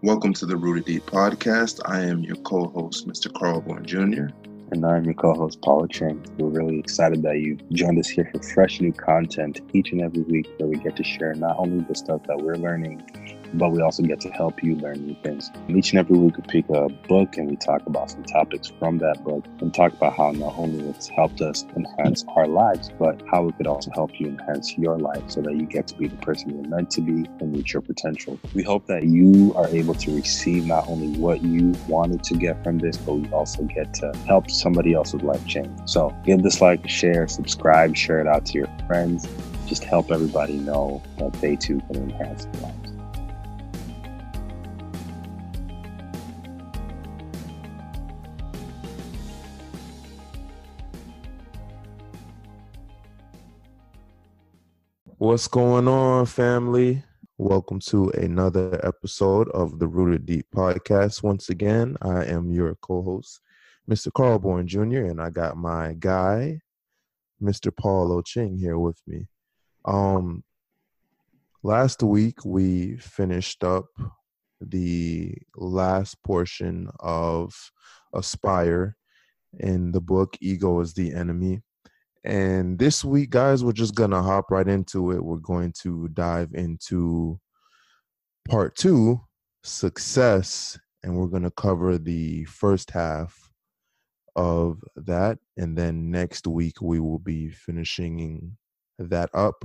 Welcome to the Rooted Deep podcast. I am your co host, Mr. Carl Bourne Jr. And I'm your co host, Paula Chang. We're really excited that you joined us here for fresh new content each and every week where we get to share not only the stuff that we're learning but we also get to help you learn new things. Each and every week, we pick a book and we talk about some topics from that book and talk about how not only it's helped us enhance our lives, but how it could also help you enhance your life so that you get to be the person you're meant to be and reach your potential. We hope that you are able to receive not only what you wanted to get from this, but we also get to help somebody else's life change. So give this like, share, subscribe, share it out to your friends. Just help everybody know that they too can enhance their lives. What's going on, family? Welcome to another episode of the Rooted Deep podcast. Once again, I am your co host, Mr. Carl Bourne Jr., and I got my guy, Mr. Paul Ching, here with me. Um, last week, we finished up the last portion of Aspire in the book Ego is the Enemy and this week, guys, we're just going to hop right into it. We're going to dive into part two success, and we're going to cover the first half of that. And then next week, we will be finishing that up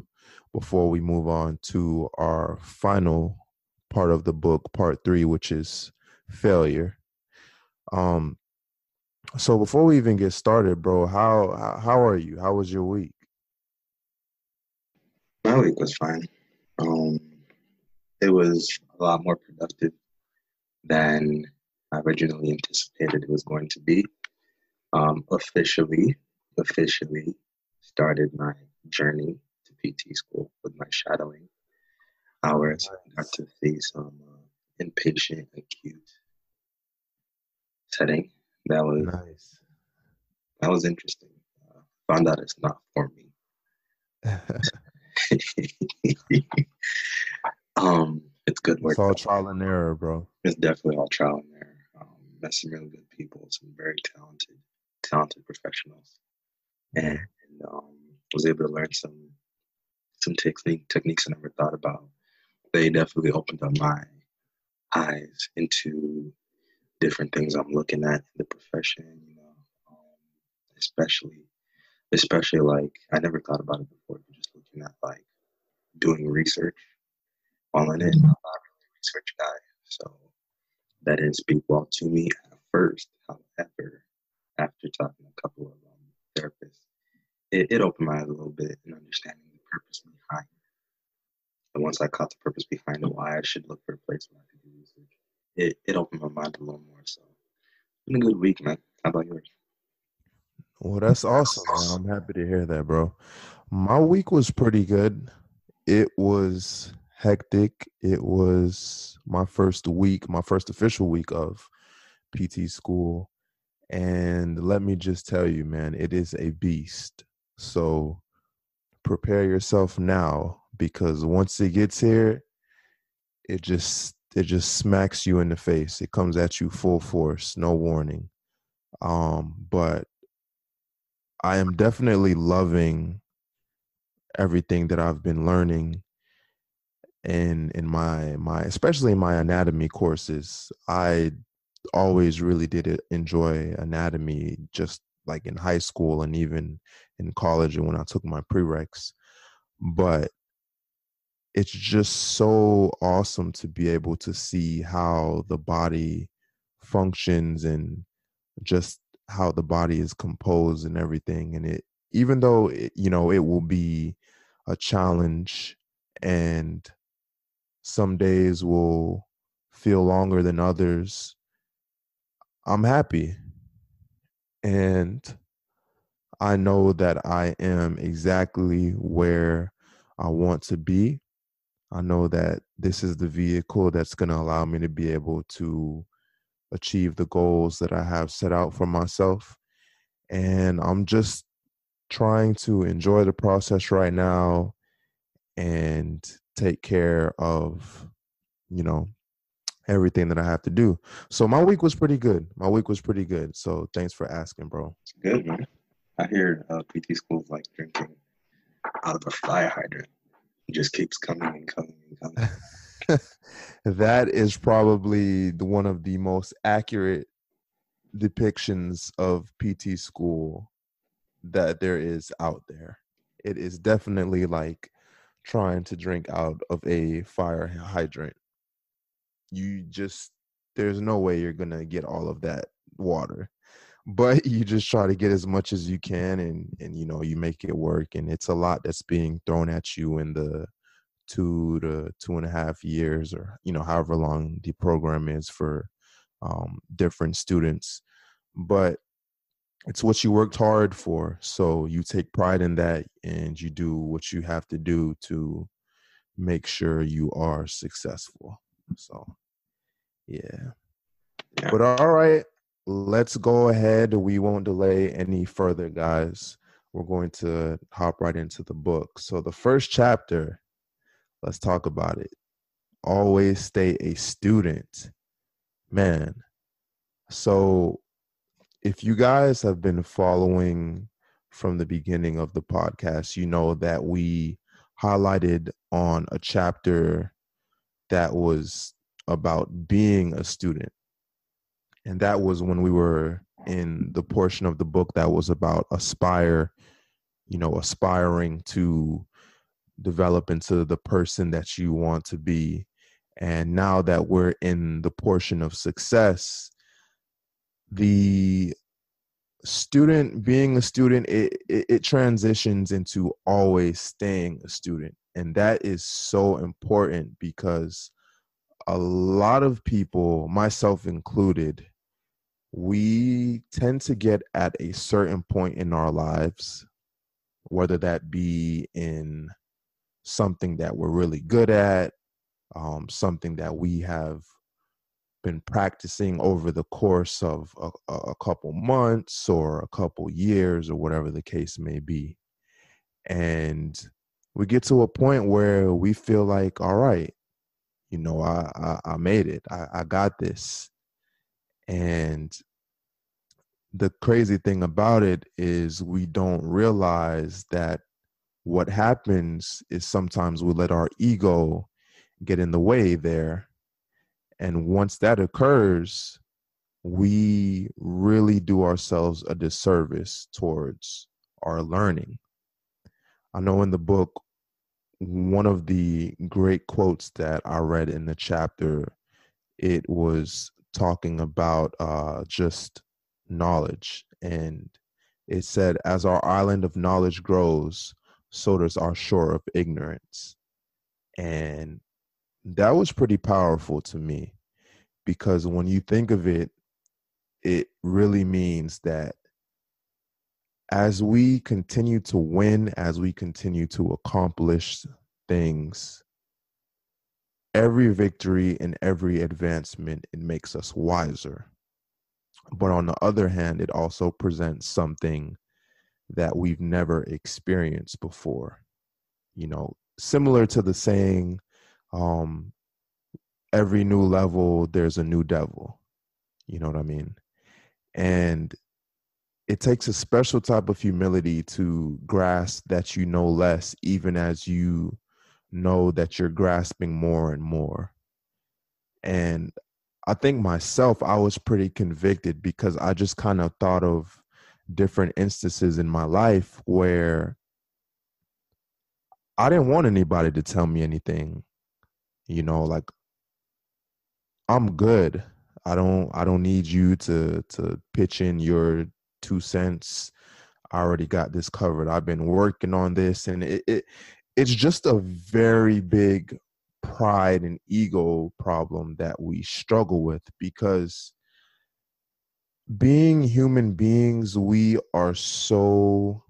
before we move on to our final part of the book, part three, which is failure. Um, so before we even get started, bro, how how are you? How was your week? My week was fine. Um, it was a lot more productive than I originally anticipated it was going to be. Um, officially, officially started my journey to PT school with my shadowing hours. I got to see some uh, inpatient acute setting that was nice. That was interesting. Uh, found out it's not for me. um, it's good work. It's all trial and error, bro. It's definitely all trial and error. Um, met some really good people, some very talented, talented professionals, and um, was able to learn some some technique techniques I never thought about. They definitely opened up my eyes into different things I'm looking at in the profession, you know, um, especially, especially like I never thought about it before, but just looking at like doing research while in. I'm not really a research guy, so that didn't speak well to me at first. However, after talking to a couple of um, therapists, it, it opened my eyes a little bit in understanding the purpose behind it. And once I caught the purpose behind it, why I should look for a place where I research, it, it opened my mind a little more. So, it's been a good week, man. How about yours? Well, that's awesome. Man. I'm happy to hear that, bro. My week was pretty good. It was hectic. It was my first week, my first official week of PT school. And let me just tell you, man, it is a beast. So prepare yourself now because once it gets here, it just it just smacks you in the face. It comes at you full force, no warning. Um, but I am definitely loving everything that I've been learning in in my my especially in my anatomy courses. I always really did enjoy anatomy just like in high school and even in college and when I took my prereqs. But it's just so awesome to be able to see how the body functions and just how the body is composed and everything and it even though it, you know it will be a challenge and some days will feel longer than others i'm happy. And i know that i am exactly where i want to be I know that this is the vehicle that's going to allow me to be able to achieve the goals that I have set out for myself. And I'm just trying to enjoy the process right now and take care of, you know, everything that I have to do. So my week was pretty good. My week was pretty good. So thanks for asking, bro. It's good, man. I hear uh, PT schools like drinking out of a fire hydrant. Just keeps coming and coming and coming. that is probably the, one of the most accurate depictions of PT school that there is out there. It is definitely like trying to drink out of a fire hydrant. You just there's no way you're going to get all of that water. But you just try to get as much as you can and and you know, you make it work and it's a lot that's being thrown at you in the two to two and a half years or you know however long the program is for um, different students but it's what you worked hard for so you take pride in that and you do what you have to do to make sure you are successful so yeah, yeah. but all right let's go ahead. We won't delay any further guys. We're going to hop right into the book. So the first chapter let's talk about it. Always stay a student man. So if you guys have been following from the beginning of the podcast, you know that we highlighted on a chapter that was about being a student. And that was when we were in the portion of the book that was about aspire, you know, aspiring to develop into the person that you want to be. And now that we're in the portion of success, the student being a student it, it, it transitions into always staying a student and that is so important because a lot of people myself included we tend to get at a certain point in our lives whether that be in something that we're really good at um, something that we have been practicing over the course of a, a, couple months or a couple years or whatever the case may be. And we get to a point where we feel like, all right, you know, I, I, I made it. I, I got this. And the crazy thing about it is we don't realize that what happens is sometimes we let our ego get in the way there and once that occurs, we really do ourselves a disservice towards our learning. I know in the book, one of the great quotes that I read in the chapter, it was talking about uh, just knowledge. And it said, as our island of knowledge grows, so does our shore of ignorance. And that was pretty powerful to me because when you think of it, it really means that as we continue to win, as we continue to accomplish things, every victory and every advancement, it makes us wiser. But on the other hand, it also presents something that we've never experienced before. You know, similar to the saying, um, every new level there's a new devil. You know what I mean? And it takes a special type of humility to grasp that you know less, even as you know that you're grasping more and more. And I think myself, I was pretty convicted because I just kind of thought of different instances in my life where I didn't want anybody to tell me anything you know like i'm good. I don't i don't need you to to pitch in your two cents. I already got this covered. I've been working on this. And it, it it's just a very big pride and ego problem that we struggle with because being human beings we are so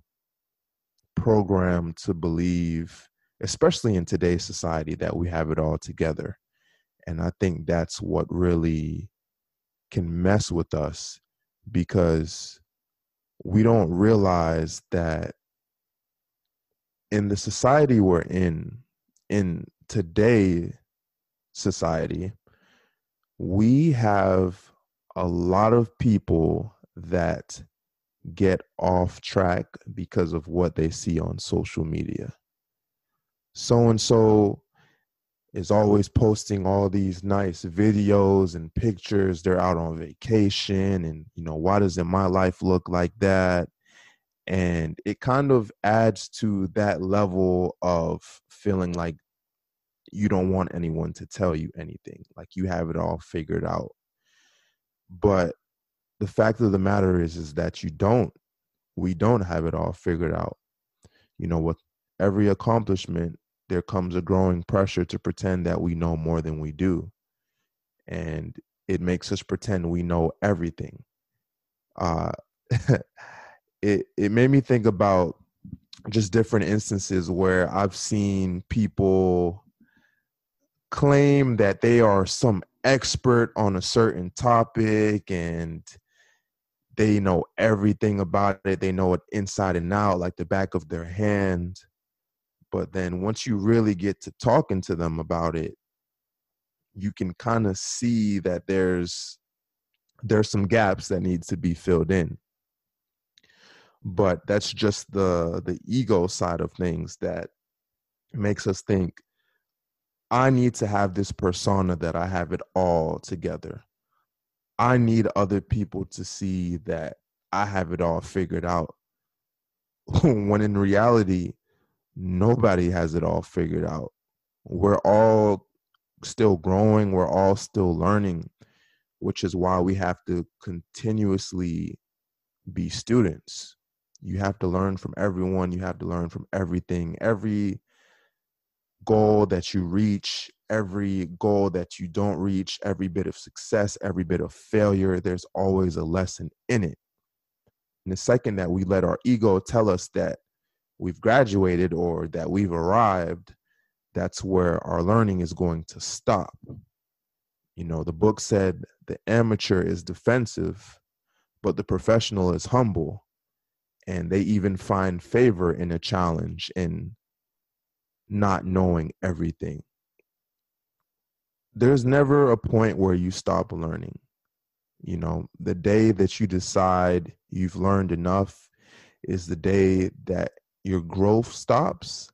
programmed to believe especially in today's society that we have it all together. And i think that's what really can mess with us because we don't realize that in the society we're in in today society we have a lot of people that get off track because of what they see on social media. So and so is always posting all these nice videos and pictures. They're out on vacation, and you know, why doesn't my life look like that? And it kind of adds to that level of feeling like you don't want anyone to tell you anything, like you have it all figured out. But the fact of the matter is, is that you don't. We don't have it all figured out. You know, with every accomplishment, there comes a growing pressure to pretend that we know more than we do. And it makes us pretend we know everything. Uh, it, it made me think about just different instances where I've seen people claim that they are some expert on a certain topic and they know everything about it. They know it inside and out, like the back of their hand. But then once you really get to talking to them about it, you can kind of see that there's there's some gaps that needs to be filled in. But that's just the the ego side of things that makes us think I need to have this persona that I have it all together. I need other people to see that I have it all figured out. when in reality, nobody has it all figured out. We're all still growing, we're all still learning, which is why we have to continuously be students. You have to learn from everyone, you have to learn from everything. Every goal that you reach, every goal that you don't reach, every bit of success, every bit of failure, there's always a lesson in it. And the second that we let our ego tell us that we've graduated or that we've arrived, that's where our learning is going to stop. You know, the book said the amateur is defensive, but the professional is humble. And they even find favor in a challenge in not knowing everything. There's never a point where you stop learning. You know, the day that you decide you've learned enough is the day that your growth stops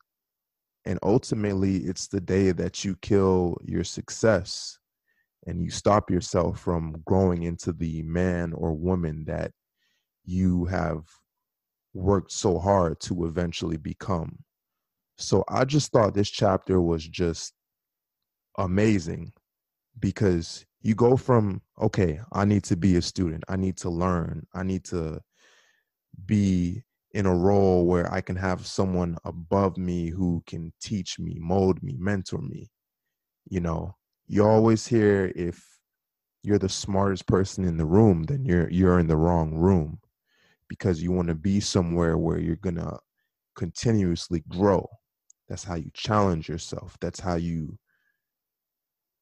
and ultimately it's the day that you kill your success and you stop yourself from growing into the man or woman that you have worked so hard to eventually become so i just thought this chapter was just amazing because you go from okay i need to be a student i need to learn i need to be in a role where I can have someone above me who can teach me, mold me, mentor me. You know, you always hear if you're the smartest person in the room, then you're you're in the wrong room because you want to be somewhere where you're gonna continuously grow. That's how you challenge yourself. That's how you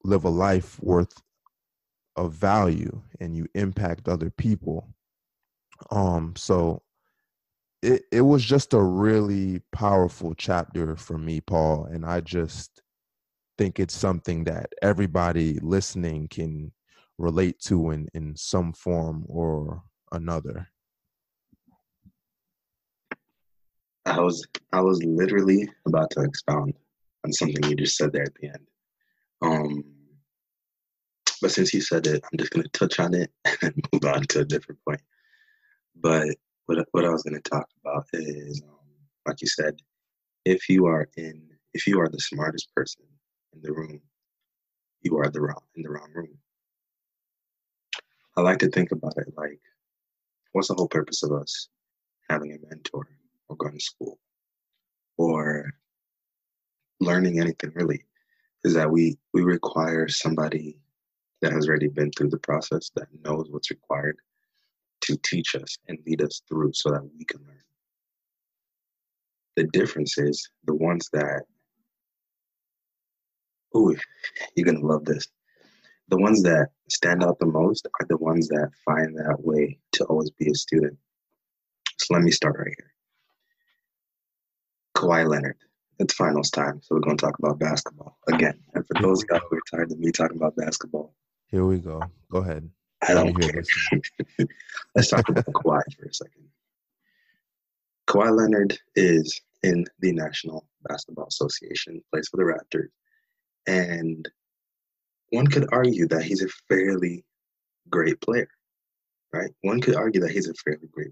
live a life worth of value and you impact other people. Um, so it, it was just a really powerful chapter for me, Paul. And I just think it's something that everybody listening can relate to in, in some form or another. I was I was literally about to expound on something you just said there at the end. Um, but since you said it, I'm just to touch on it and move on to a different point. But what what I was to talk about is, um, like you said, if you are in, if you are the smartest person in the room, you are the wrong in the wrong room. I like to think about it like, what's the whole purpose of us having a mentor or going to school or learning anything really? Is that we we require somebody that has already been through the process that knows what's required to teach us and lead us through so that we can learn. The difference is the ones that, ooh, you're to love this. The ones that stand out the most are the ones that find that way to always be a student. So let me start right here. Kawhi Leonard. It's finals time, so we're going to talk about basketball again. And for those guys who are tired of me talking about basketball, Here we go. Go ahead. I don't care. Let's talk about Kawhi for a second. Kawhi Leonard is in the National Basketball Association, plays for the Raptors, and one could argue that he's a fairly great player, right? One could argue that he's a fairly great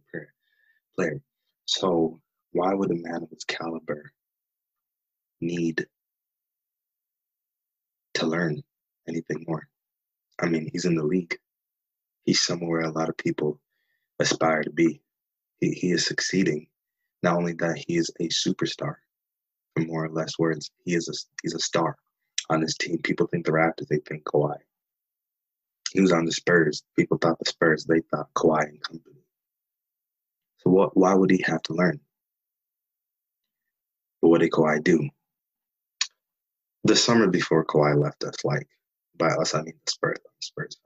player. So why would a man of his caliber need to learn anything more? I mean, he's in the league. He's somewhere a lot of people aspire to be. He, he is succeeding. Not only that, he is a superstar. For more or less words, he is a he's a star on his team. People think the Raptors, they think Kawhi. He was on the Spurs. People thought the Spurs, they thought Kawhi and company. So what? Why would he have to learn? What did Kawhi do? The summer before Kawhi left us, like by us, I mean the Spurs. I'm Spurs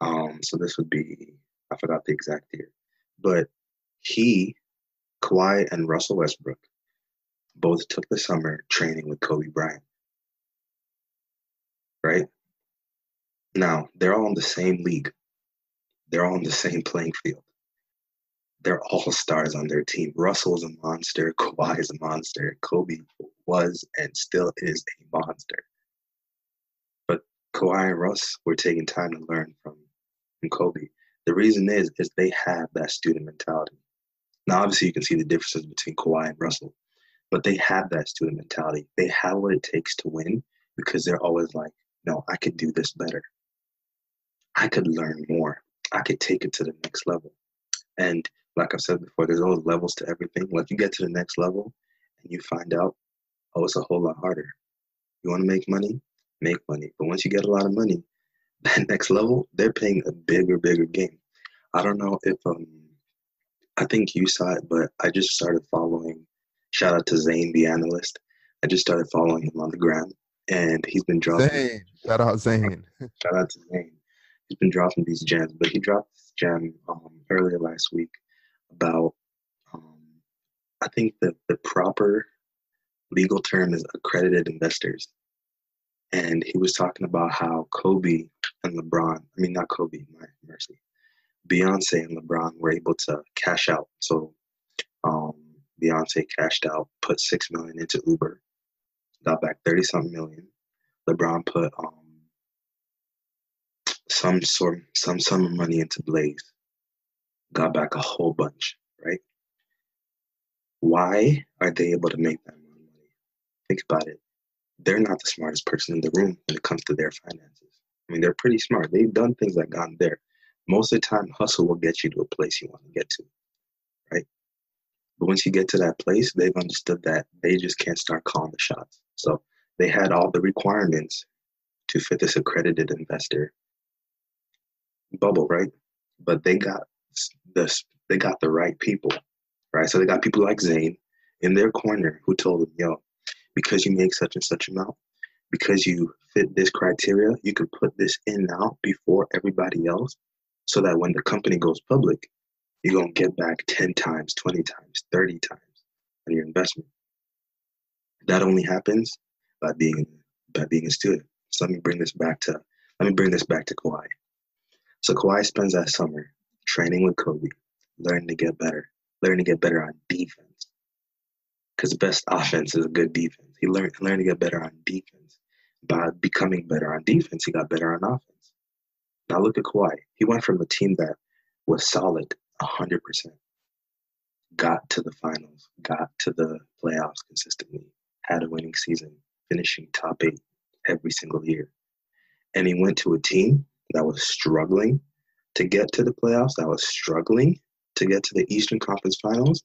fan. Um, so this would be I forgot the exact year, but he, Kawhi, and Russell Westbrook both took the summer training with Kobe Bryant right? Now, they're all in the same league. They're all in the same playing field. They're all stars on their team. Russell's a monster. Kawhi is a monster. Kobe was and still is a monster. But Kawhi and Russ were taking time to learn from, from Kobe. The reason is is they have that student mentality. Now, obviously, you can see the differences between Kawhi and Russell, but they have that student mentality. They have what it takes to win because they're always like, no, I could do this better. I could learn more. I could take it to the next level. And like I've said before, there's always levels to everything. Like you get to the next level and you find out, oh, it's a whole lot harder. You want to make money? Make money. But once you get a lot of money, that next level, they're paying a bigger, bigger game. I don't know if um I think you saw it, but I just started following shout out to Zane the analyst. I just started following him on the gram and he's been dropping. Zane. Shout out Zane. Shout out to Zane. He's been dropping these gems, but he dropped this gem um, earlier last week about, um, I think the, the proper legal term is accredited investors. And he was talking about how Kobe and LeBron, I mean, not Kobe, my mercy, Beyonce and LeBron were able to cash out. So um, Beyonce cashed out, put six million into Uber, got back 30 something million. LeBron put um, some sort some sum of money into Blaze, got back a whole bunch, right? Why are they able to make that money? Think about it. They're not the smartest person in the room when it comes to their finances. I mean, they're pretty smart. They've done things that gotten there. Most of the time, hustle will get you to a place you want to get to, right? But once you get to that place, they've understood that they just can't start calling the shots. So they had all the requirements to fit this accredited investor bubble, right? But they got this, they got the right people, right? So they got people like Zane in their corner who told them, yo, because you make such and such amount, because you fit this criteria, you can put this in now before everybody else so that when the company goes public, you're going to get back 10 times, 20 times, 30 times on your investment. That only happens by being by being a student. So let me bring this back to let me bring this back to Kawhi. So Kawhi spends that summer training with Kobe, learning to get better, learning to get better on defense. Because the best offense is a good defense. He learned learned to get better on defense. By becoming better on defense, he got better on offense. Now look at Kawhi. He went from a team that was solid 100%, got to the finals, got to the playoffs consistently, had a winning season, finishing top eight every single year. And he went to a team that was struggling to get to the playoffs, that was struggling to get to the Eastern Conference Finals.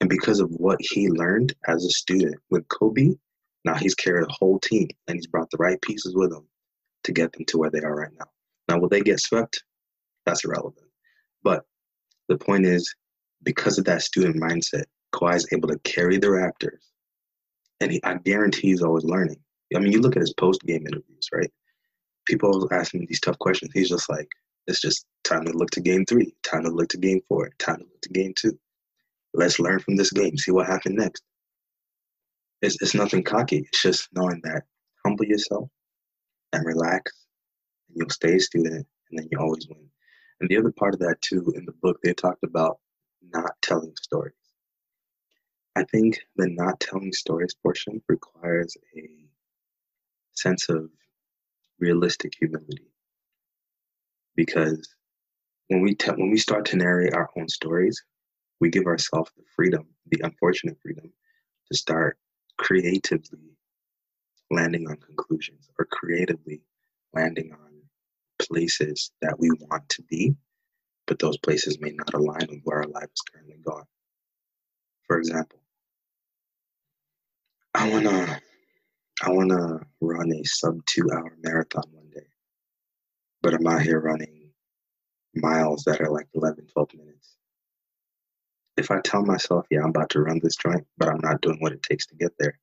And because of what he learned as a student with Kobe, now he's carried a whole team and he's brought the right pieces with him to get them to where they are right now. Now, will they get swept? That's irrelevant. But the point is, because of that student mindset, Kawhi is able to carry the Raptors and he, I guarantee he's always learning. I mean, you look at his post game interviews, right? People ask him these tough questions. He's just like, it's just time to look to game three, time to look to game four, time to look to game two. Let's learn from this game, see what happened next. It's, it's nothing cocky. It's just knowing that humble yourself and relax. And you'll stay a student, and then you always win. And the other part of that too, in the book, they talked about not telling stories. I think the not telling stories portion requires a sense of realistic humility because when we te- when we start to narrate our own stories, we give ourselves the freedom, the unfortunate freedom, to start creatively landing on conclusions or creatively landing on places that we want to be, but those places may not align with where our life is currently going. For example, I wanna I wanna run a sub two hour marathon one but I'm out here running miles that are like 11, 12 minutes. If I tell myself, yeah, I'm about to run this joint, but I'm not doing what it takes to get there,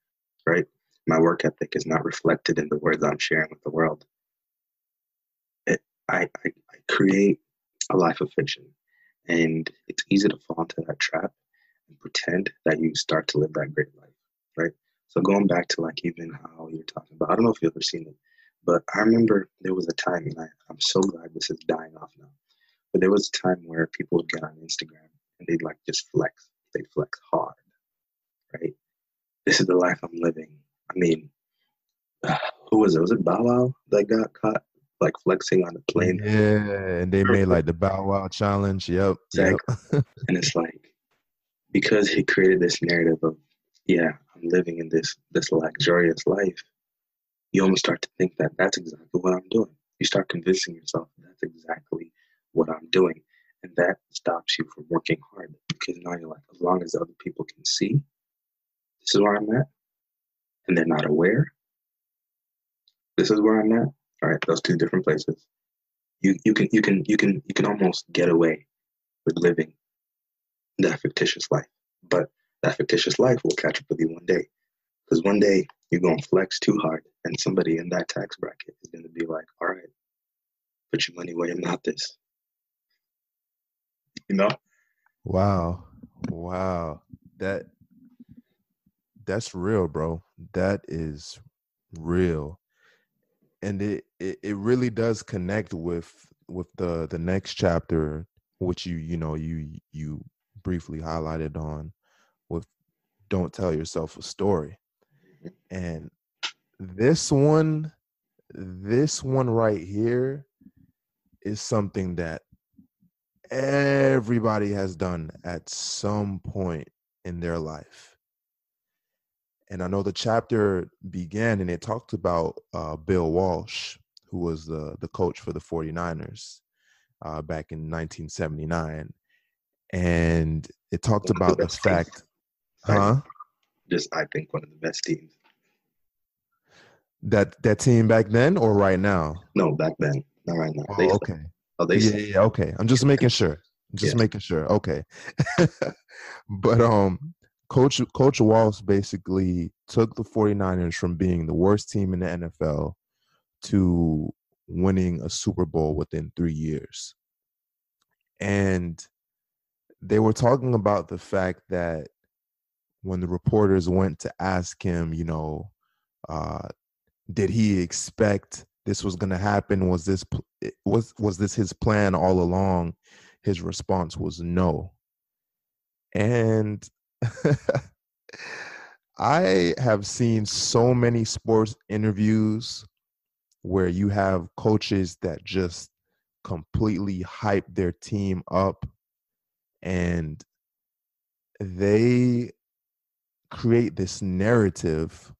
right? My work ethic is not reflected in the words I'm sharing with the world. It, I, I, I create a life of fiction, and it's easy to fall into that trap and pretend that you start to live that great life, right? So going back to like even how you're talking about, I don't know if you've ever seen it, but I remember there was a time, and I, I'm so glad this is dying off now. But there was a time where people would get on Instagram and they'd like just flex. They'd flex hard, right? This is the life I'm living. I mean, uh, who was it? Was it Bow Wow that got caught like flexing on the plane? Yeah, and they made like the Bow Wow challenge. Yep. Exactly. Yep. and it's like because he created this narrative of, yeah, I'm living in this this luxurious life. You almost start to think that that's exactly what I'm doing. You start convincing yourself that's exactly what I'm doing. And that stops you from working hard because now you're like, as long as other people can see, this is where I'm at, and they're not aware, this is where I'm at. All right, those two different places. You you can you can you can you can almost get away with living that fictitious life. But that fictitious life will catch up with you one day. Because one day you're gonna flex too hard and somebody in that tax bracket is gonna be like, all right, put your money where your mouth is. You know? Wow. Wow. That that's real bro. That is real. And it, it it really does connect with with the the next chapter which you you know you you briefly highlighted on with don't tell yourself a story. And this one this one right here is something that everybody has done at some point in their life. And I know the chapter began and it talked about uh, Bill Walsh, who was the, the coach for the 49ers uh, back in 1979. And it talked about the, the fact, huh? Just, I think, one of the best teams. That that team back then or right now? No, back then, not right now. Oh, okay. Oh, they yeah, yeah, okay. I'm just making sure. Just yeah. making sure. Okay. but um Coach Coach Walsh basically took the 49ers from being the worst team in the NFL to winning a Super Bowl within 3 years. And they were talking about the fact that when the reporters went to ask him, you know, uh, did he expect this was going to happen? Was this was was this his plan all along? His response was no. And i have seen so many sports interviews where you have coaches that just completely hype their team up and they create this narrative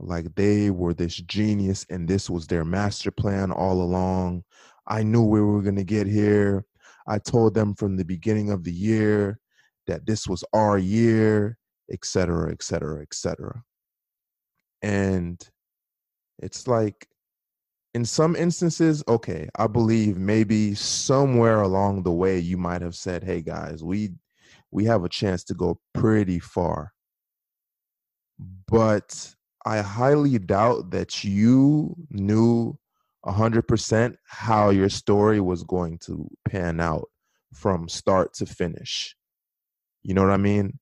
like they were this genius and this was their master plan all along. I knew we were going to get here. I told them from the beginning of the year that this was our year, et cetera, et cetera, et cetera. And it's like, in some instances, okay, I believe maybe somewhere along the way you might have said, "Hey guys, we we have a chance to go pretty far." But I highly doubt that you knew 100% how your story was going to pan out from start to finish. You know what I mean?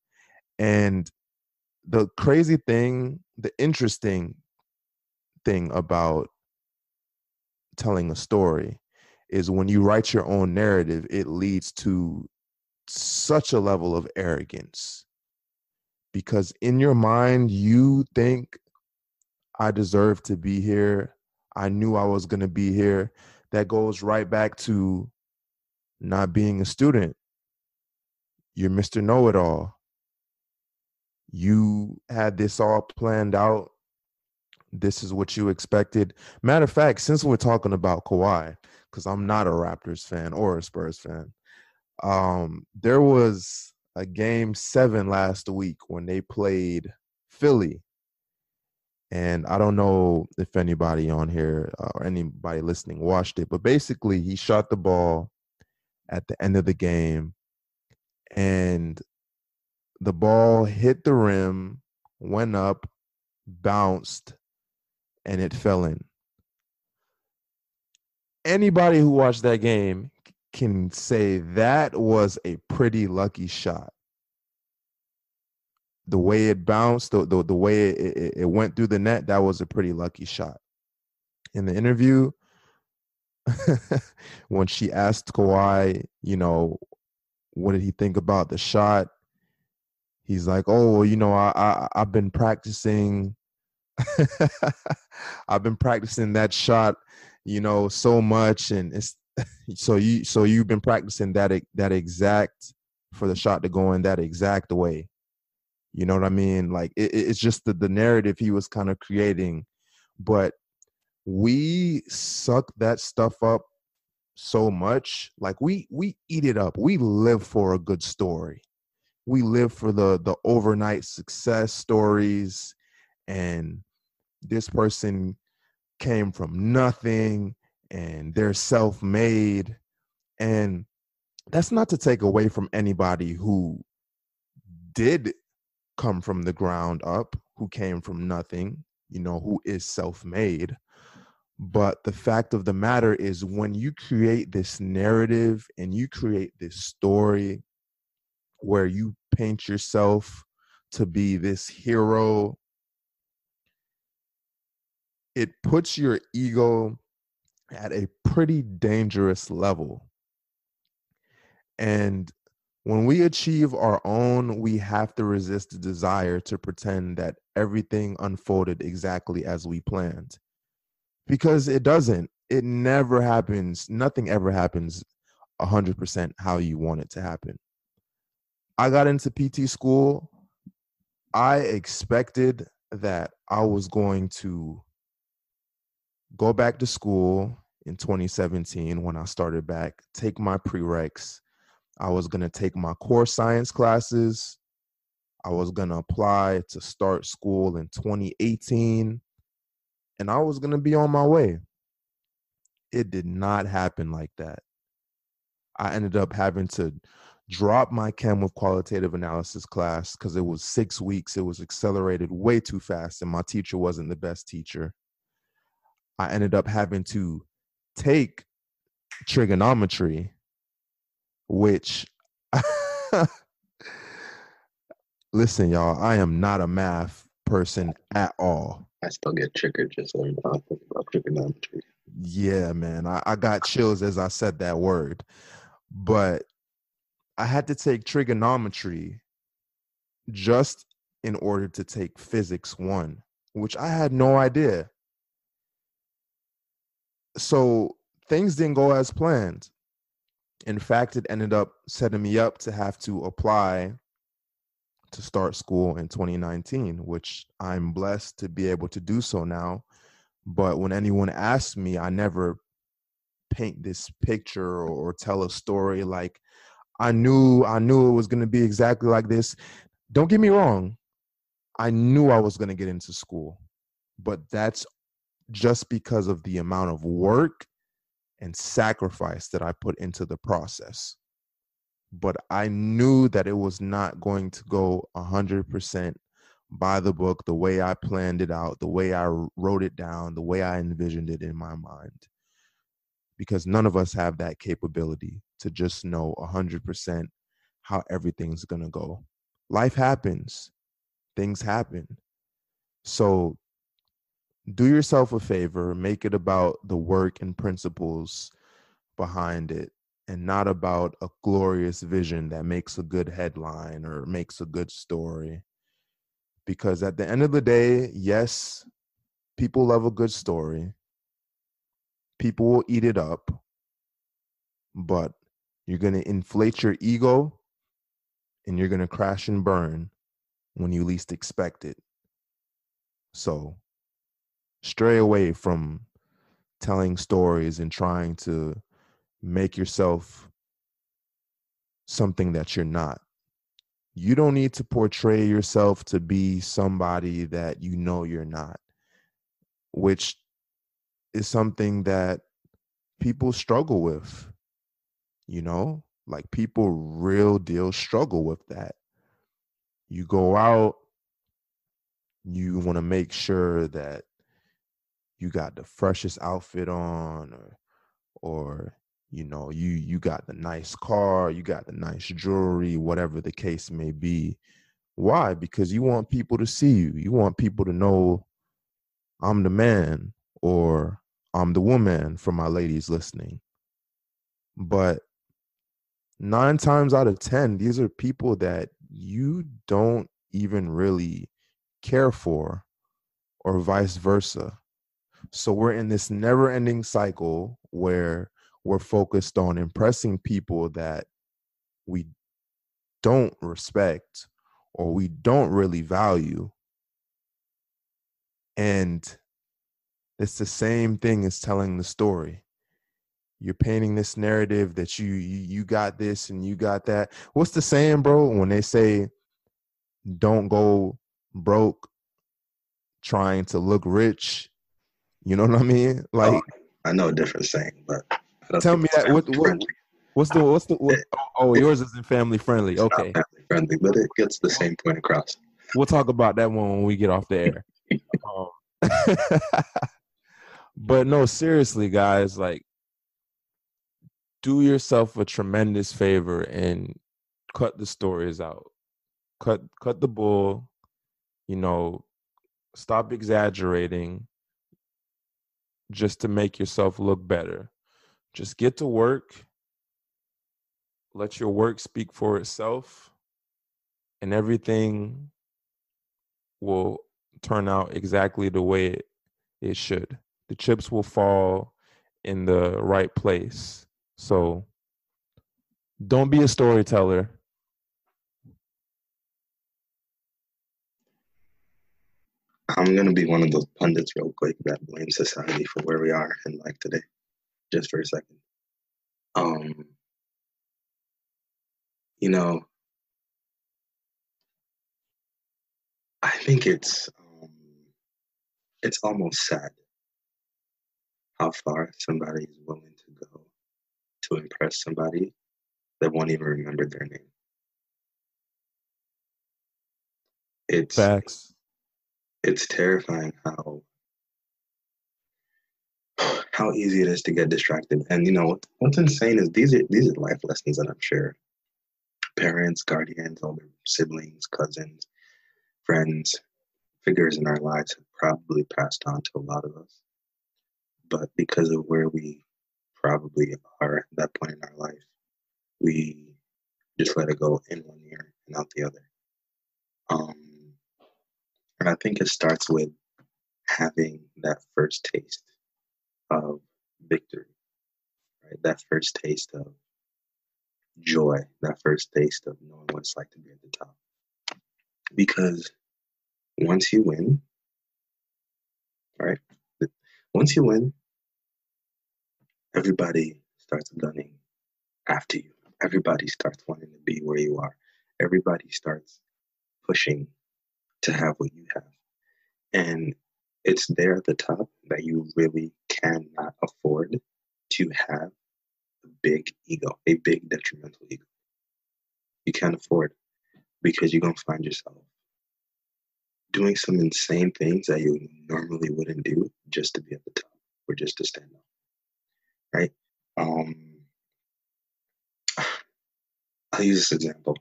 And the crazy thing, the interesting thing about telling a story is when you write your own narrative, it leads to such a level of arrogance because in your mind, you think I deserve to be here. I knew I was going to be here. That goes right back to not being a student. You're Mr. Know It All. You had this all planned out. This is what you expected. Matter of fact, since we're talking about Kawhi, because I'm not a Raptors fan or a Spurs fan, um, there was a game seven last week when they played Philly and I don't know if anybody on here uh, or anybody listening watched it, but basically he shot the ball at the end of the game and the ball hit the rim, went up, bounced, and it fell in. Anybody who watched that game can say that was a pretty lucky shot the way it bounced, the the, the way it, it, it went through the net, that was a pretty lucky shot. In the interview, when she asked Kawhi, you know, what did he think about the shot? He's like, oh, you know, I, I I've been practicing. I've been practicing that shot, you know, so much, and it's so you so you've been practicing that that exact for the shot to go in that exact way. You know what I mean? Like it, it's just the, the narrative he was kind of creating. But we suck that stuff up so much. Like we we eat it up. We live for a good story. We live for the the overnight success stories and this person came from nothing and they're self-made and that's not to take away from anybody who did come from the ground up, who came from nothing, you know, who is self made. But the fact of the matter is, when you create this narrative and you create this story where you paint yourself to be this hero, it puts your ego at a pretty dangerous level. And when we achieve our own, we have to resist the desire to pretend that everything unfolded exactly as we planned. Because it doesn't. It never happens. Nothing ever happens 100% how you want it to happen. I got into PT school. I expected that I was going to go back to school in 2017 when I started back, take my prereqs, I was going to take my core science classes. I was going to apply to start school in 2018. And I was going to be on my way. It did not happen like that. I ended up having to drop my chem with qualitative analysis class because it was six weeks. It was accelerated way too fast, and my teacher wasn't the best teacher. I ended up having to take trigonometry which listen, y'all, I am not a math person at all. I still get triggered just learning how to think about trigonometry. Yeah, man. I, I got chills as I said that word. But I had to take trigonometry just in order to take physics one, which I had no idea. So things didn't go as planned in fact, it ended up setting me up to have to apply to start school in 2019, which I'm blessed to be able to do so now. But when anyone asks me, I never paint this picture or, tell a story like I knew I knew it was going to be exactly like this. Don't get me wrong. I knew I was going to get into school. But that's just because of the amount of work and sacrifice that I put into the process. But I knew that it was not going to go 100% by the book, the way I planned it out, the way I wrote it down, the way I envisioned it in my mind. Because none of us have that capability to just know 100% how everything's going to go. Life happens, things happen. So do yourself a favor, make it about the work and principles behind it and not about a glorious vision that makes a good headline or makes a good story. Because at the end of the day, yes, people love a good story. People will eat it up, but you're going to inflate your ego and you're going to crash and burn when you least expect it. So stray away from telling stories and trying to make yourself something that you're not. You don't need to portray yourself to be somebody that you know you're not, which is something that people struggle with. You know, like people real deal struggle with that. You go out, you want to make sure that you got the freshest outfit on or or you know you you got the nice car you got the nice jewelry whatever the case may be. Why? Because you want people to see you. You want people to know i'm the man or i'm the woman for my ladies listening. But nine times out of ten these are people that you don't even really care for or vice versa so we're in this never ending cycle where we're focused on impressing people that we don't respect or we don't really value. And it's the same thing as telling the story. You're painting this narrative that you, you you got this and you got that. What's the saying, bro? When they say don't go broke trying to look rich, you know what I mean? Oh, like oh, I know a different saying, but Tell me that. What, what, what's the what's the what, oh yours isn't family friendly. Okay, family friendly, but it gets the same point across. We'll talk about that one when we get off the air. um, but no, seriously, guys, like do yourself a tremendous favor and cut the stories out. Cut cut the bull. You know, stop exaggerating just to make yourself look better just get to work, let your work speak for itself, and everything will turn out exactly the way it, it should. The chips will fall in the right place. So don't be a storyteller. I'm gonna be one of those pundits real quick that blame society for where we are in life today just for a second. Um, you know, I think it's um, it's almost sad how far somebody is willing to go to impress somebody that won't even remember their name. It's facts. It's terrifying how how easy it is to get distracted. And you know what's insane is these are these are life lessons that I'm sure parents, guardians, older siblings, cousins, friends, figures in our lives have probably passed on to a lot of us. But because of where we probably are at that point in our life, we just let it go in one ear and out the other. Um, and I think it starts with having that first taste of victory, right? That first taste of joy, that first taste of knowing what it's like to be at the top. Because once you win, right? Once you win, everybody starts gunning after you. Everybody starts wanting to be where you are. Everybody starts pushing to have what you have. And it's there at the top that you really cannot afford to have a big ego, a big detrimental ego. You can't afford because you're going to find yourself doing some insane things that you normally wouldn't do just to be at the top or just to stand up. Right? Um, I'll use this example.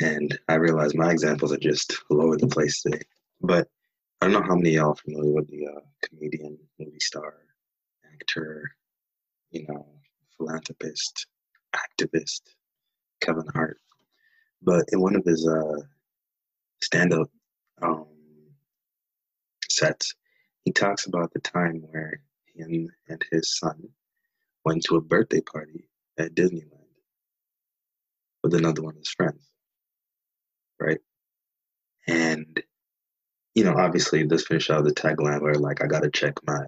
And I realize my examples are just all over the place today. But I don't know how many of y'all are familiar with the uh, comedian, movie star, actor, you know, philanthropist, activist, Kevin Hart. But in one of his uh, stand-up um, sets, he talks about the time where him and his son went to a birthday party at Disneyland with another one of his friends, right? And you know, obviously, this finish out the tagline where like I gotta check my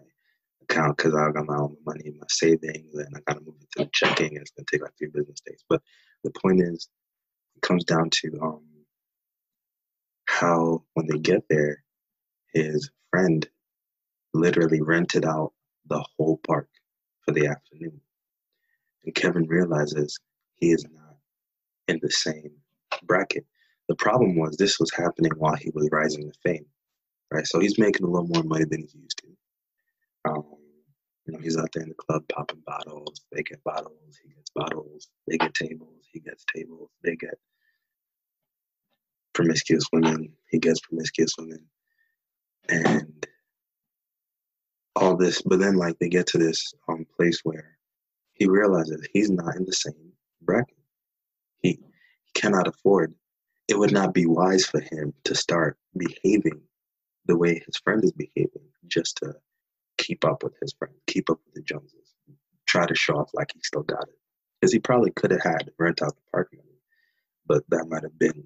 account because I got my own money in my savings and I gotta move it to the checking and it's gonna take like three business days. But the point is, it comes down to um, how when they get there, his friend literally rented out the whole park for the afternoon. And Kevin realizes he is not in the same bracket. The problem was this was happening while he was rising to fame, right? So he's making a little more money than he used to. Um, you know, he's out there in the club popping bottles. They get bottles. He gets bottles. They get tables. He gets tables. They get promiscuous women. He gets promiscuous women. And all this, but then like they get to this um place where he realizes he's not in the same bracket. He, he cannot afford. It would not be wise for him to start behaving the way his friend is behaving just to keep up with his friend, keep up with the Joneses, try to show off like he still got it. Because he probably could have had rent out the park money, but that might have been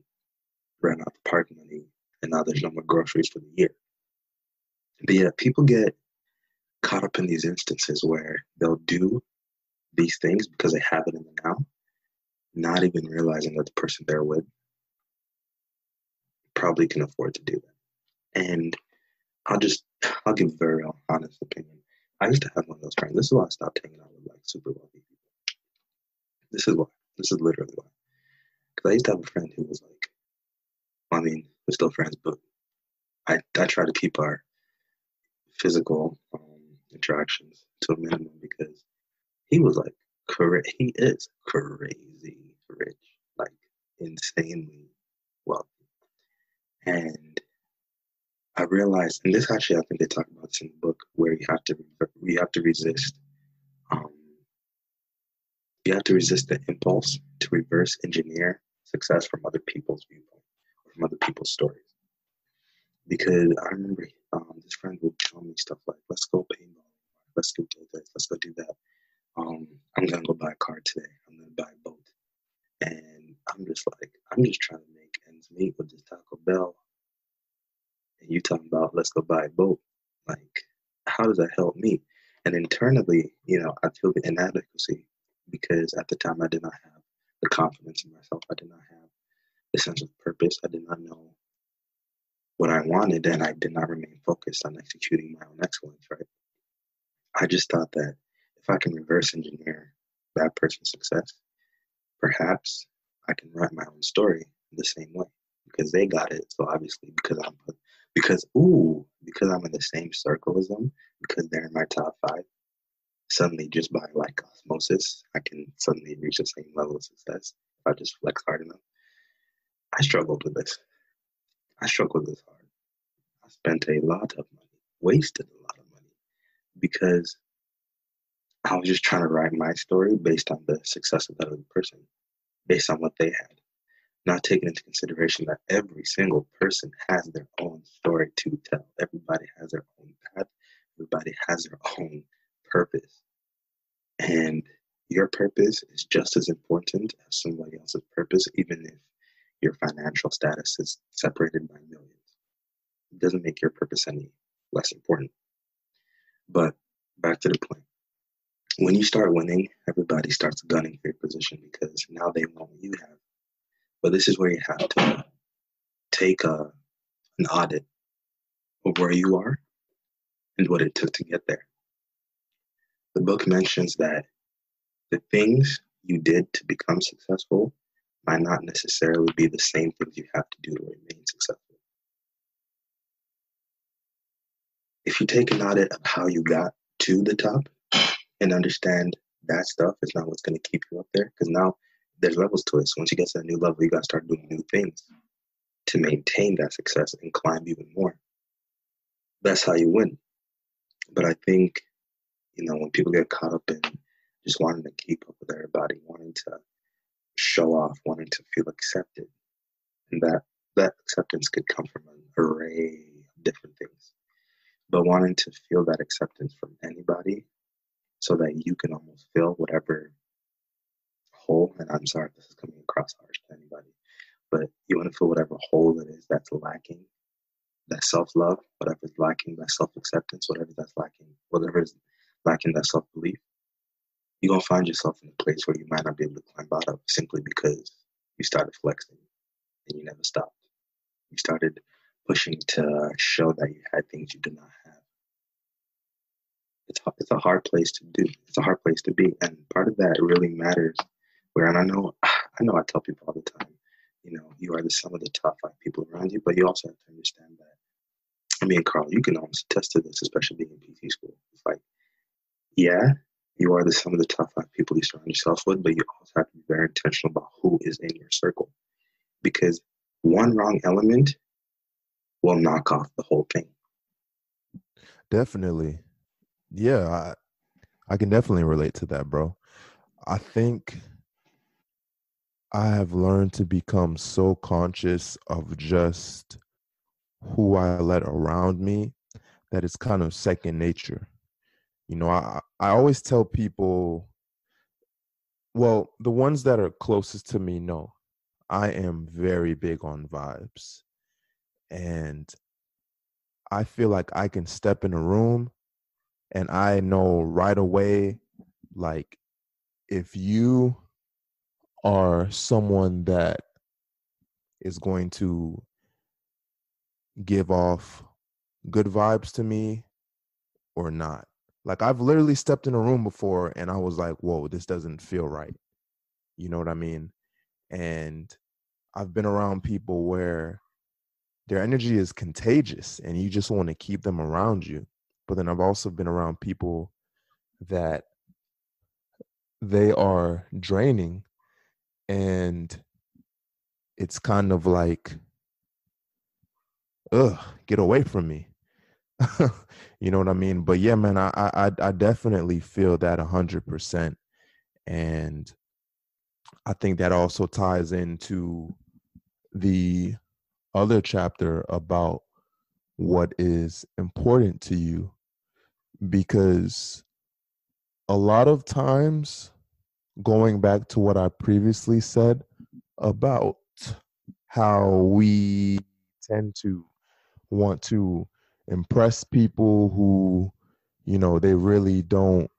rent out the park money, and now there's no more groceries for the year. But yeah, people get caught up in these instances where they'll do these things because they have it in the now, not even realizing that the person they're with probably can afford to do that. And I'll just, I'll give a very honest opinion. I used to have one of those friends. This is why I stopped hanging out with like super wealthy people. This is why. This is literally why. Because I used to have a friend who was like, I mean, we're still friends, but I, I try to keep our physical um, interactions to a minimum because he was like cra- he is crazy rich, like insanely. And I realized, and this actually I think they talk about this in the book, where you have to we have to resist. Um, you have to resist the impulse to reverse engineer success from other people's viewpoint from other people's stories. Because I remember um, this friend would tell me stuff like, "Let's go paintball let's go do this, let's go do that. Um, I'm gonna go buy a car today. I'm gonna buy a boat. And I'm just like, I'm just trying to ends meet with this Taco Bell. And you talking about let's go buy a boat. Like, how does that help me? And internally, you know, I feel the inadequacy because at the time I did not have the confidence in myself. I did not have the sense of purpose. I did not know what I wanted, and I did not remain focused on executing my own excellence, right? I just thought that if I can reverse engineer that person's success, perhaps I can write my own story the same way because they got it. So obviously, because I'm because ooh because I'm in the same circle as them because they're in my top five. Suddenly, just by like osmosis, I can suddenly reach the same level of success if I just flex hard enough. I struggled with this. I struggled with this hard. I spent a lot of money, wasted a lot of money, because I was just trying to write my story based on the success of that other person, based on what they had, not taking into consideration that every single person has their own story to tell. Everybody has their own path, everybody has their own purpose. And your purpose is just as important as somebody else's purpose, even if your financial status is separated by millions. It doesn't make your purpose any less important. But back to the point. When you start winning, everybody starts gunning for your position because now they want what you have. But this is where you have to take a, an audit of where you are and what it took to get there. The book mentions that the things you did to become successful might not necessarily be the same things you have to do to remain successful. if you take an audit of how you got to the top and understand that stuff is not what's going to keep you up there, because now there's levels to it. So once you get to a new level, you got to start doing new things to maintain that success and climb even more. that's how you win. But I think, you know, when people get caught up in just wanting to keep up with everybody, wanting to show off, wanting to feel accepted, and that that acceptance could come from an array of different things. But wanting to feel that acceptance from anybody so that you can almost fill whatever hole, and I'm sorry if this is coming across harsh to anybody, but you want to fill whatever hole it is that's lacking, that self love, whatever is lacking, that self acceptance, whatever that's lacking, whatever is lacking that self belief, you're going to find yourself in a place where you might not be able to climb out of simply because you started flexing and you never stopped. You started pushing to show that you had things you did not have. It's, it's a hard place to do. It's a hard place to be. And part of that really matters and I know, I know I tell people all the time, you know, you are the sum of the top five people around you, but you also have to understand that. I mean, Carl, you can almost attest to this, especially being in PT school. It's like, yeah, you are the sum of the top five people you surround yourself with, but you also have to be very intentional about who is in your circle. Because one wrong element will knock off the whole thing. Definitely. Yeah, I, I can definitely relate to that, bro. I think I have learned to become so conscious of just who I let around me that it's kind of second nature. You know, I I always tell people well, the ones that are closest to me know I am very big on vibes. And I feel like I can step in a room and I know right away, like, if you are someone that is going to give off good vibes to me or not. Like, I've literally stepped in a room before and I was like, whoa, this doesn't feel right. You know what I mean? And I've been around people where their energy is contagious and you just want to keep them around you. But then I've also been around people that they are draining and it's kind of like ugh get away from me. You know what i mean? But yeah man i i i definitely feel that a hundred percent and I think that also ties into the other chapter about what is important to you because a lot of times going back to what I previously said about how we tend to want to impress people who you know they really don't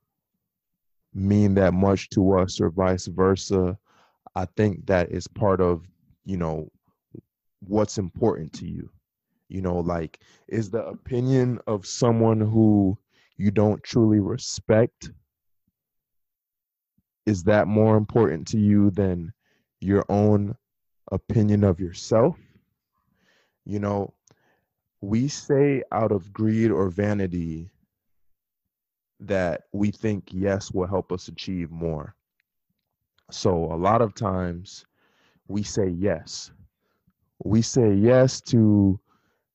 mean that much to us or vice versa I think that is part of, you know, what's important to you. You know, like, is the opinion of someone who you don't truly respect, is that more important to you than your own opinion of yourself? You know, we say out of greed or vanity that we think yes will help us achieve more. So a lot of times we say yes. We say yes to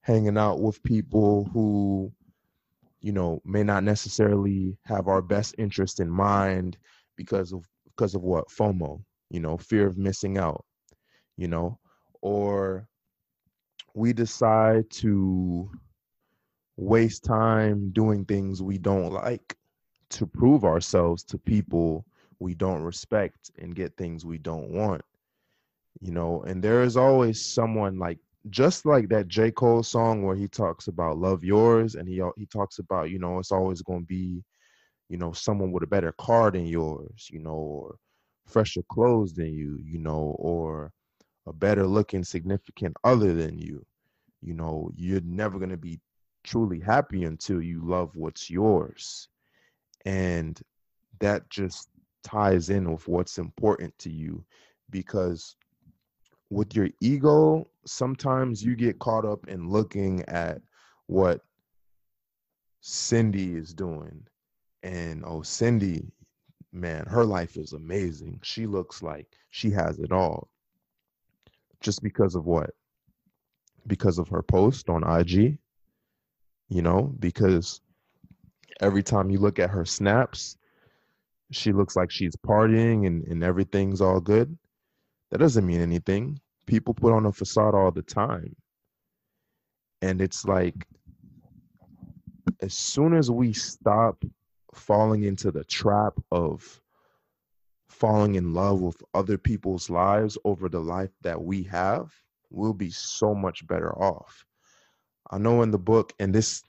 hanging out with people who, you know, may not necessarily have our best interest in mind because of because of what? FOMO, you know, fear of missing out, you know, or we decide to waste time doing things we don't like to prove ourselves to people we don't respect and get things we don't want you know? And there is always someone like just like that J. Cole song where he talks about love yours and he he talks about, you know, it's always going to be, you know, someone with a better car than yours, you know, or fresher clothes than you, you know, or a better looking significant other than you. You know, you're never going to be truly happy until you love what's yours. And that just ties in with what's important to you because with your ego sometimes you get caught up in looking at what Cindy is doing and oh Cindy man her life is amazing she looks like she has it all just because of what because of her post on IG you know, because every time you look at her snaps, she looks like she's partying and, and everything's all good. That doesn't mean anything. People put on a facade all the time. And it's like, as soon as we stop falling into the trap of falling in love with other people's lives over the life that we have, we'll be so much better off. I know in the book, and this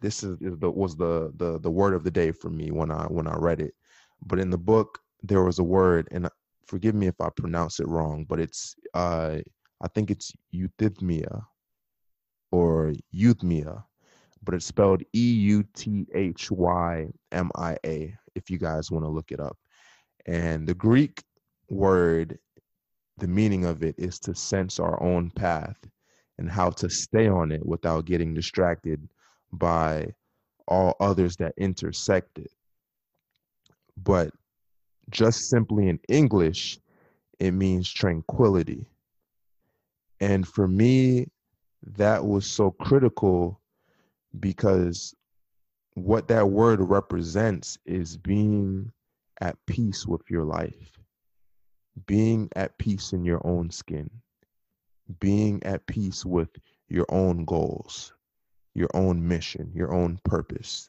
this is, the was the the the word of the day for me when I when I read it. But in the book, there was a word, and forgive me if I pronounce it wrong, but it's uh I think it's euthymia or euthymia, but it's spelled E U T H Y M I A. If you guys want to look it up, and the Greek word, the meaning of it is to sense our own path and how to stay on it without getting distracted by all others that intersect it. But just simply in English, it means tranquility. And for me, that was so critical because what that word represents is being at peace with your life, being at peace in your own skin, being at peace with your own goals, your own mission, your own purpose.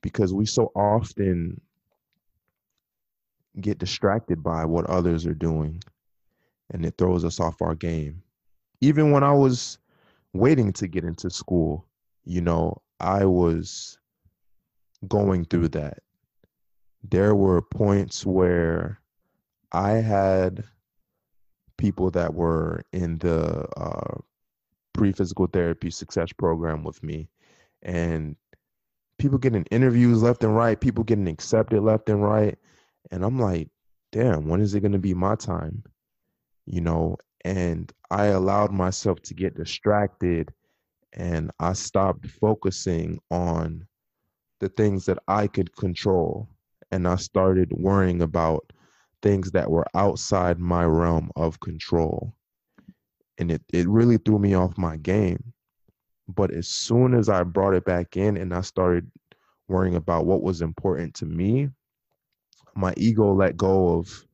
Because we so often get distracted by what others are doing and it throws us off our game. Even when I was waiting to get into school, you know, I was going through that. There were points where I had people that were in the uh, pre physical therapy success program with me, and people getting interviews left and right, people getting accepted left and right. And I'm like, damn, when is it going to be my time? You know, and I allowed myself to get distracted and I stopped focusing on the things that I could control. And I started worrying about things that were outside my realm of control. And it, it really threw me off my game. But as soon as I brought it back in and I started worrying about what was important to me, my ego let go of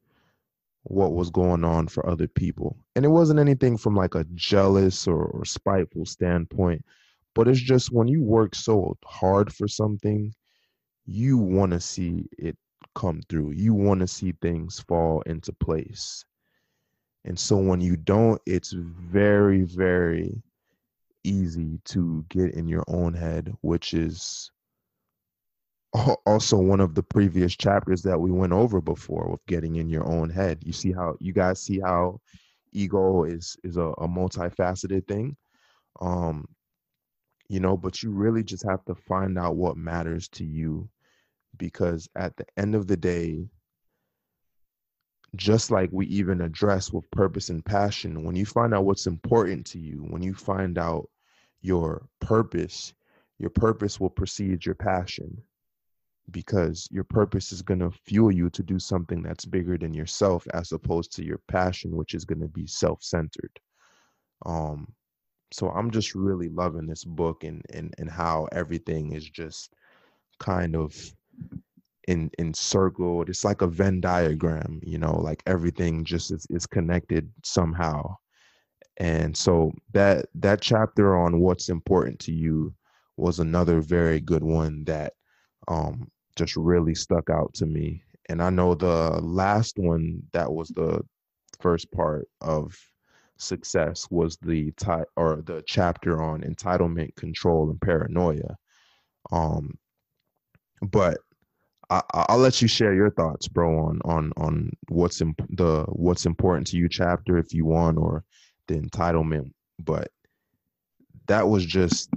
what was going on for other people. And it wasn't anything from like a jealous or, or spiteful standpoint, but it's just when you work so hard for something, you want to see it come through. You want to see things fall into place. And so when you don't, it's very, very easy to get in your own head, which is also one of the previous chapters that we went over before with getting in your own head. You see how you guys see how ego is is a, a multifaceted thing. Um, you know, but you really just have to find out what matters to you because at the end of the day, just like we even address with purpose and passion, when you find out what's important to you, when you find out your purpose, your purpose will precede your passion because your purpose is going to fuel you to do something that's bigger than yourself as opposed to your passion which is going to be self-centered. Um so i'm just really loving this book and and and how everything is just kind of in encircled. It's like a venn diagram you know like everything just is, is connected somehow. And so that that chapter on what's important to you was another very good one that um, just really stuck out to me. And I know the last one that was the first part of success was the ti- or the chapter on entitlement, control, and paranoia. Um, but I, will let you share your thoughts, bro, on on on what's imp- the what's important to you chapter if you want, or the entitlement. But that was just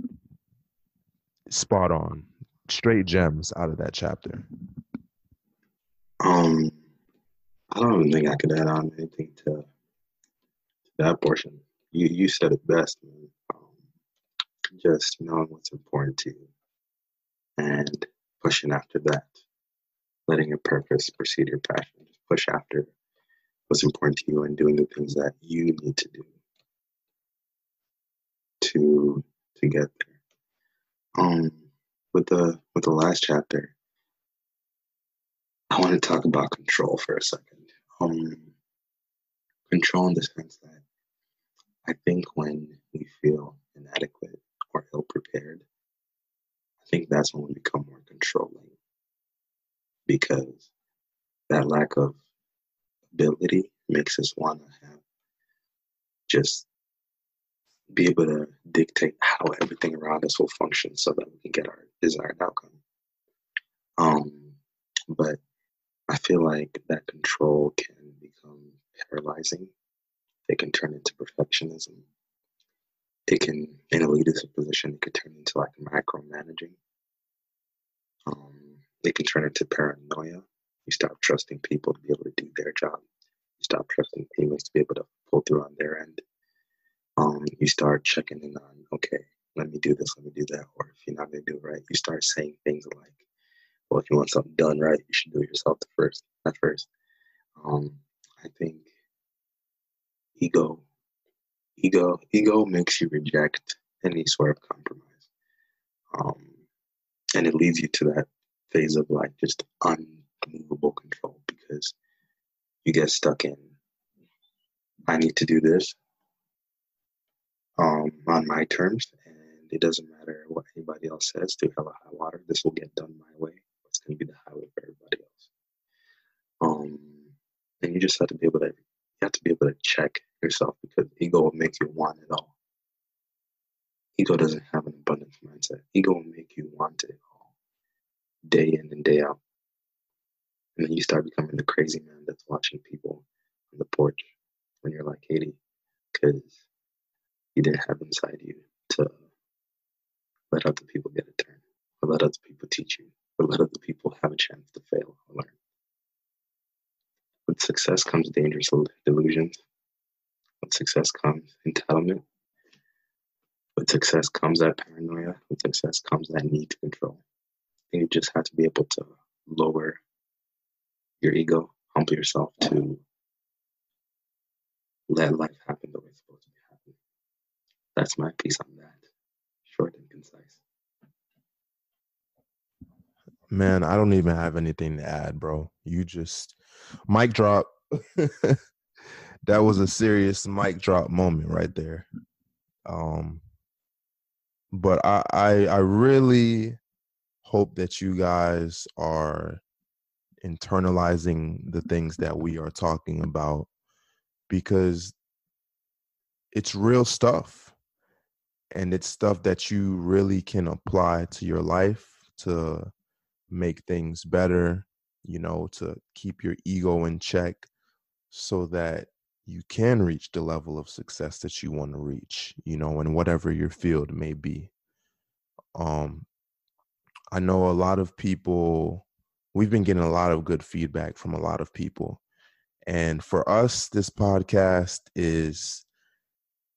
spot on straight gems out of that chapter? Um, I don't even think I could add on anything to, to that portion. You you said it best, man. Um, just knowing what's important to you and pushing after that, letting your purpose precede your passion. Just push after what's important to you and doing the things that you need to do to to get there. Um, with the with the last chapter, I want to talk about control for a second. Um, control in the sense that I think when we feel inadequate or ill prepared, I think that's when we become more controlling because that lack of ability makes us want to have just be able to dictate how everything around us will function so that we can get our desired outcome. Um, but I feel like that control can become paralyzing. It can turn into perfectionism. It can, in a leadership position, it could turn into like micromanaging. Um, it can turn into paranoia. You stop trusting people to be able to do their job. You stop trusting teammates to be able to pull through on their end. Um, you start checking in on, okay, let me do this, let me do that. Or if you're not going to do it right, you start saying things like, well, if you want something done right, you should do it yourself the first, at first. Um, I think ego, ego, ego makes you reject any sort of compromise. Um, and it leads you to that phase of like just unmovable control because you get stuck in I need to do this um, on my terms, it doesn't matter what anybody else says. To hell or high water, this will get done my way. It's going to be the highway for everybody else. Um, and you just have to be able to you have to be able to check yourself because ego will make you want it all. Ego doesn't have an abundance mindset. Ego will make you want it all, day in and day out. And then you start becoming the crazy man that's watching people on the porch when you're like 80 because you didn't have inside you to let other people get a turn, or let other people teach you, or let other people have a chance to fail or learn. With success comes dangerous delusions. With success comes entitlement. With success comes that paranoia. With success comes that need to control. You just have to be able to lower your ego, humble yourself to let life happen the way it's supposed to be happening. That's my piece on that. Short and concise. Man, I don't even have anything to add, bro. You just mic drop. that was a serious mic drop moment right there. Um but I, I I really hope that you guys are internalizing the things that we are talking about because it's real stuff and it's stuff that you really can apply to your life to make things better you know to keep your ego in check so that you can reach the level of success that you want to reach you know in whatever your field may be. Um i know a lot of people we've been getting a lot of good feedback from a lot of people and for us this podcast is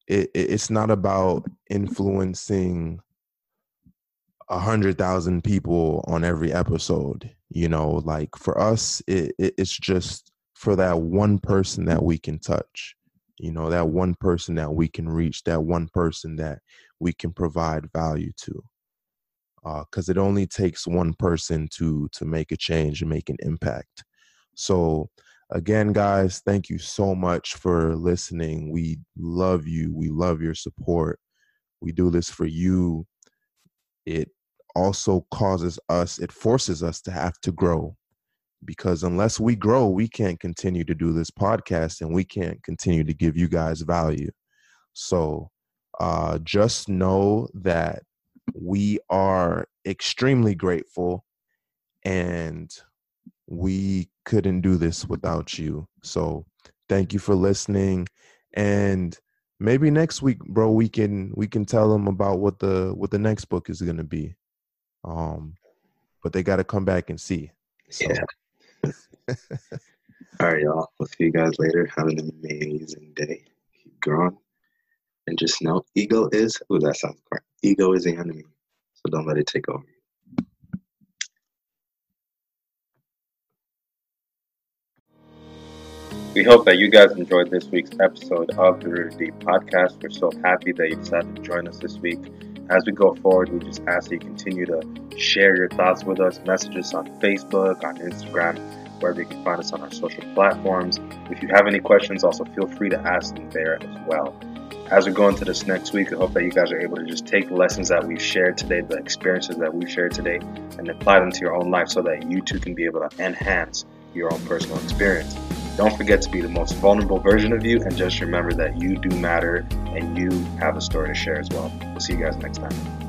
it, it's not about influencing a hundred thousand people on every episode you know like for us it, it, it's just for that one person that we can touch you know that one person that we can reach that one person that we can provide value to because uh, it only takes one person to to make a change and make an impact. So again guys thank you so much for listening. We love you. We love your support. We do this for you. It also causes us it forces us to have to grow. Because unless we grow we can't continue to do this podcast and we can't continue to give you guys value. So uh, just know that we are extremely grateful and we couldn't do this without you. So thank you for listening and maybe next week bro we can we can tell them about what the what the next book is going to be um but they got to come back and see so. yeah. All right y'all. We'll see you guys later. Have an amazing day. Keep growing. And just know ego is oh that sounds correct ego is the enemy. So don't let it take over We hope that you guys enjoyed this week's episode of the Rooted Deep podcast. We're so happy that you decided to join us this week as we go forward, we just ask that you continue to share your thoughts with us, message us on Facebook, on Instagram, wherever you can find us on our social platforms. If you have any questions, also feel free to ask them there as well. As we go into this next week, I hope that you guys are able to just take lessons that we've shared today, the experiences that we've shared today, and apply them to your own life so that you too can be able to enhance your own personal experience. Don't forget to be the most vulnerable version of you, and just remember that you do matter and you have a story to share as well. We'll see you guys next time.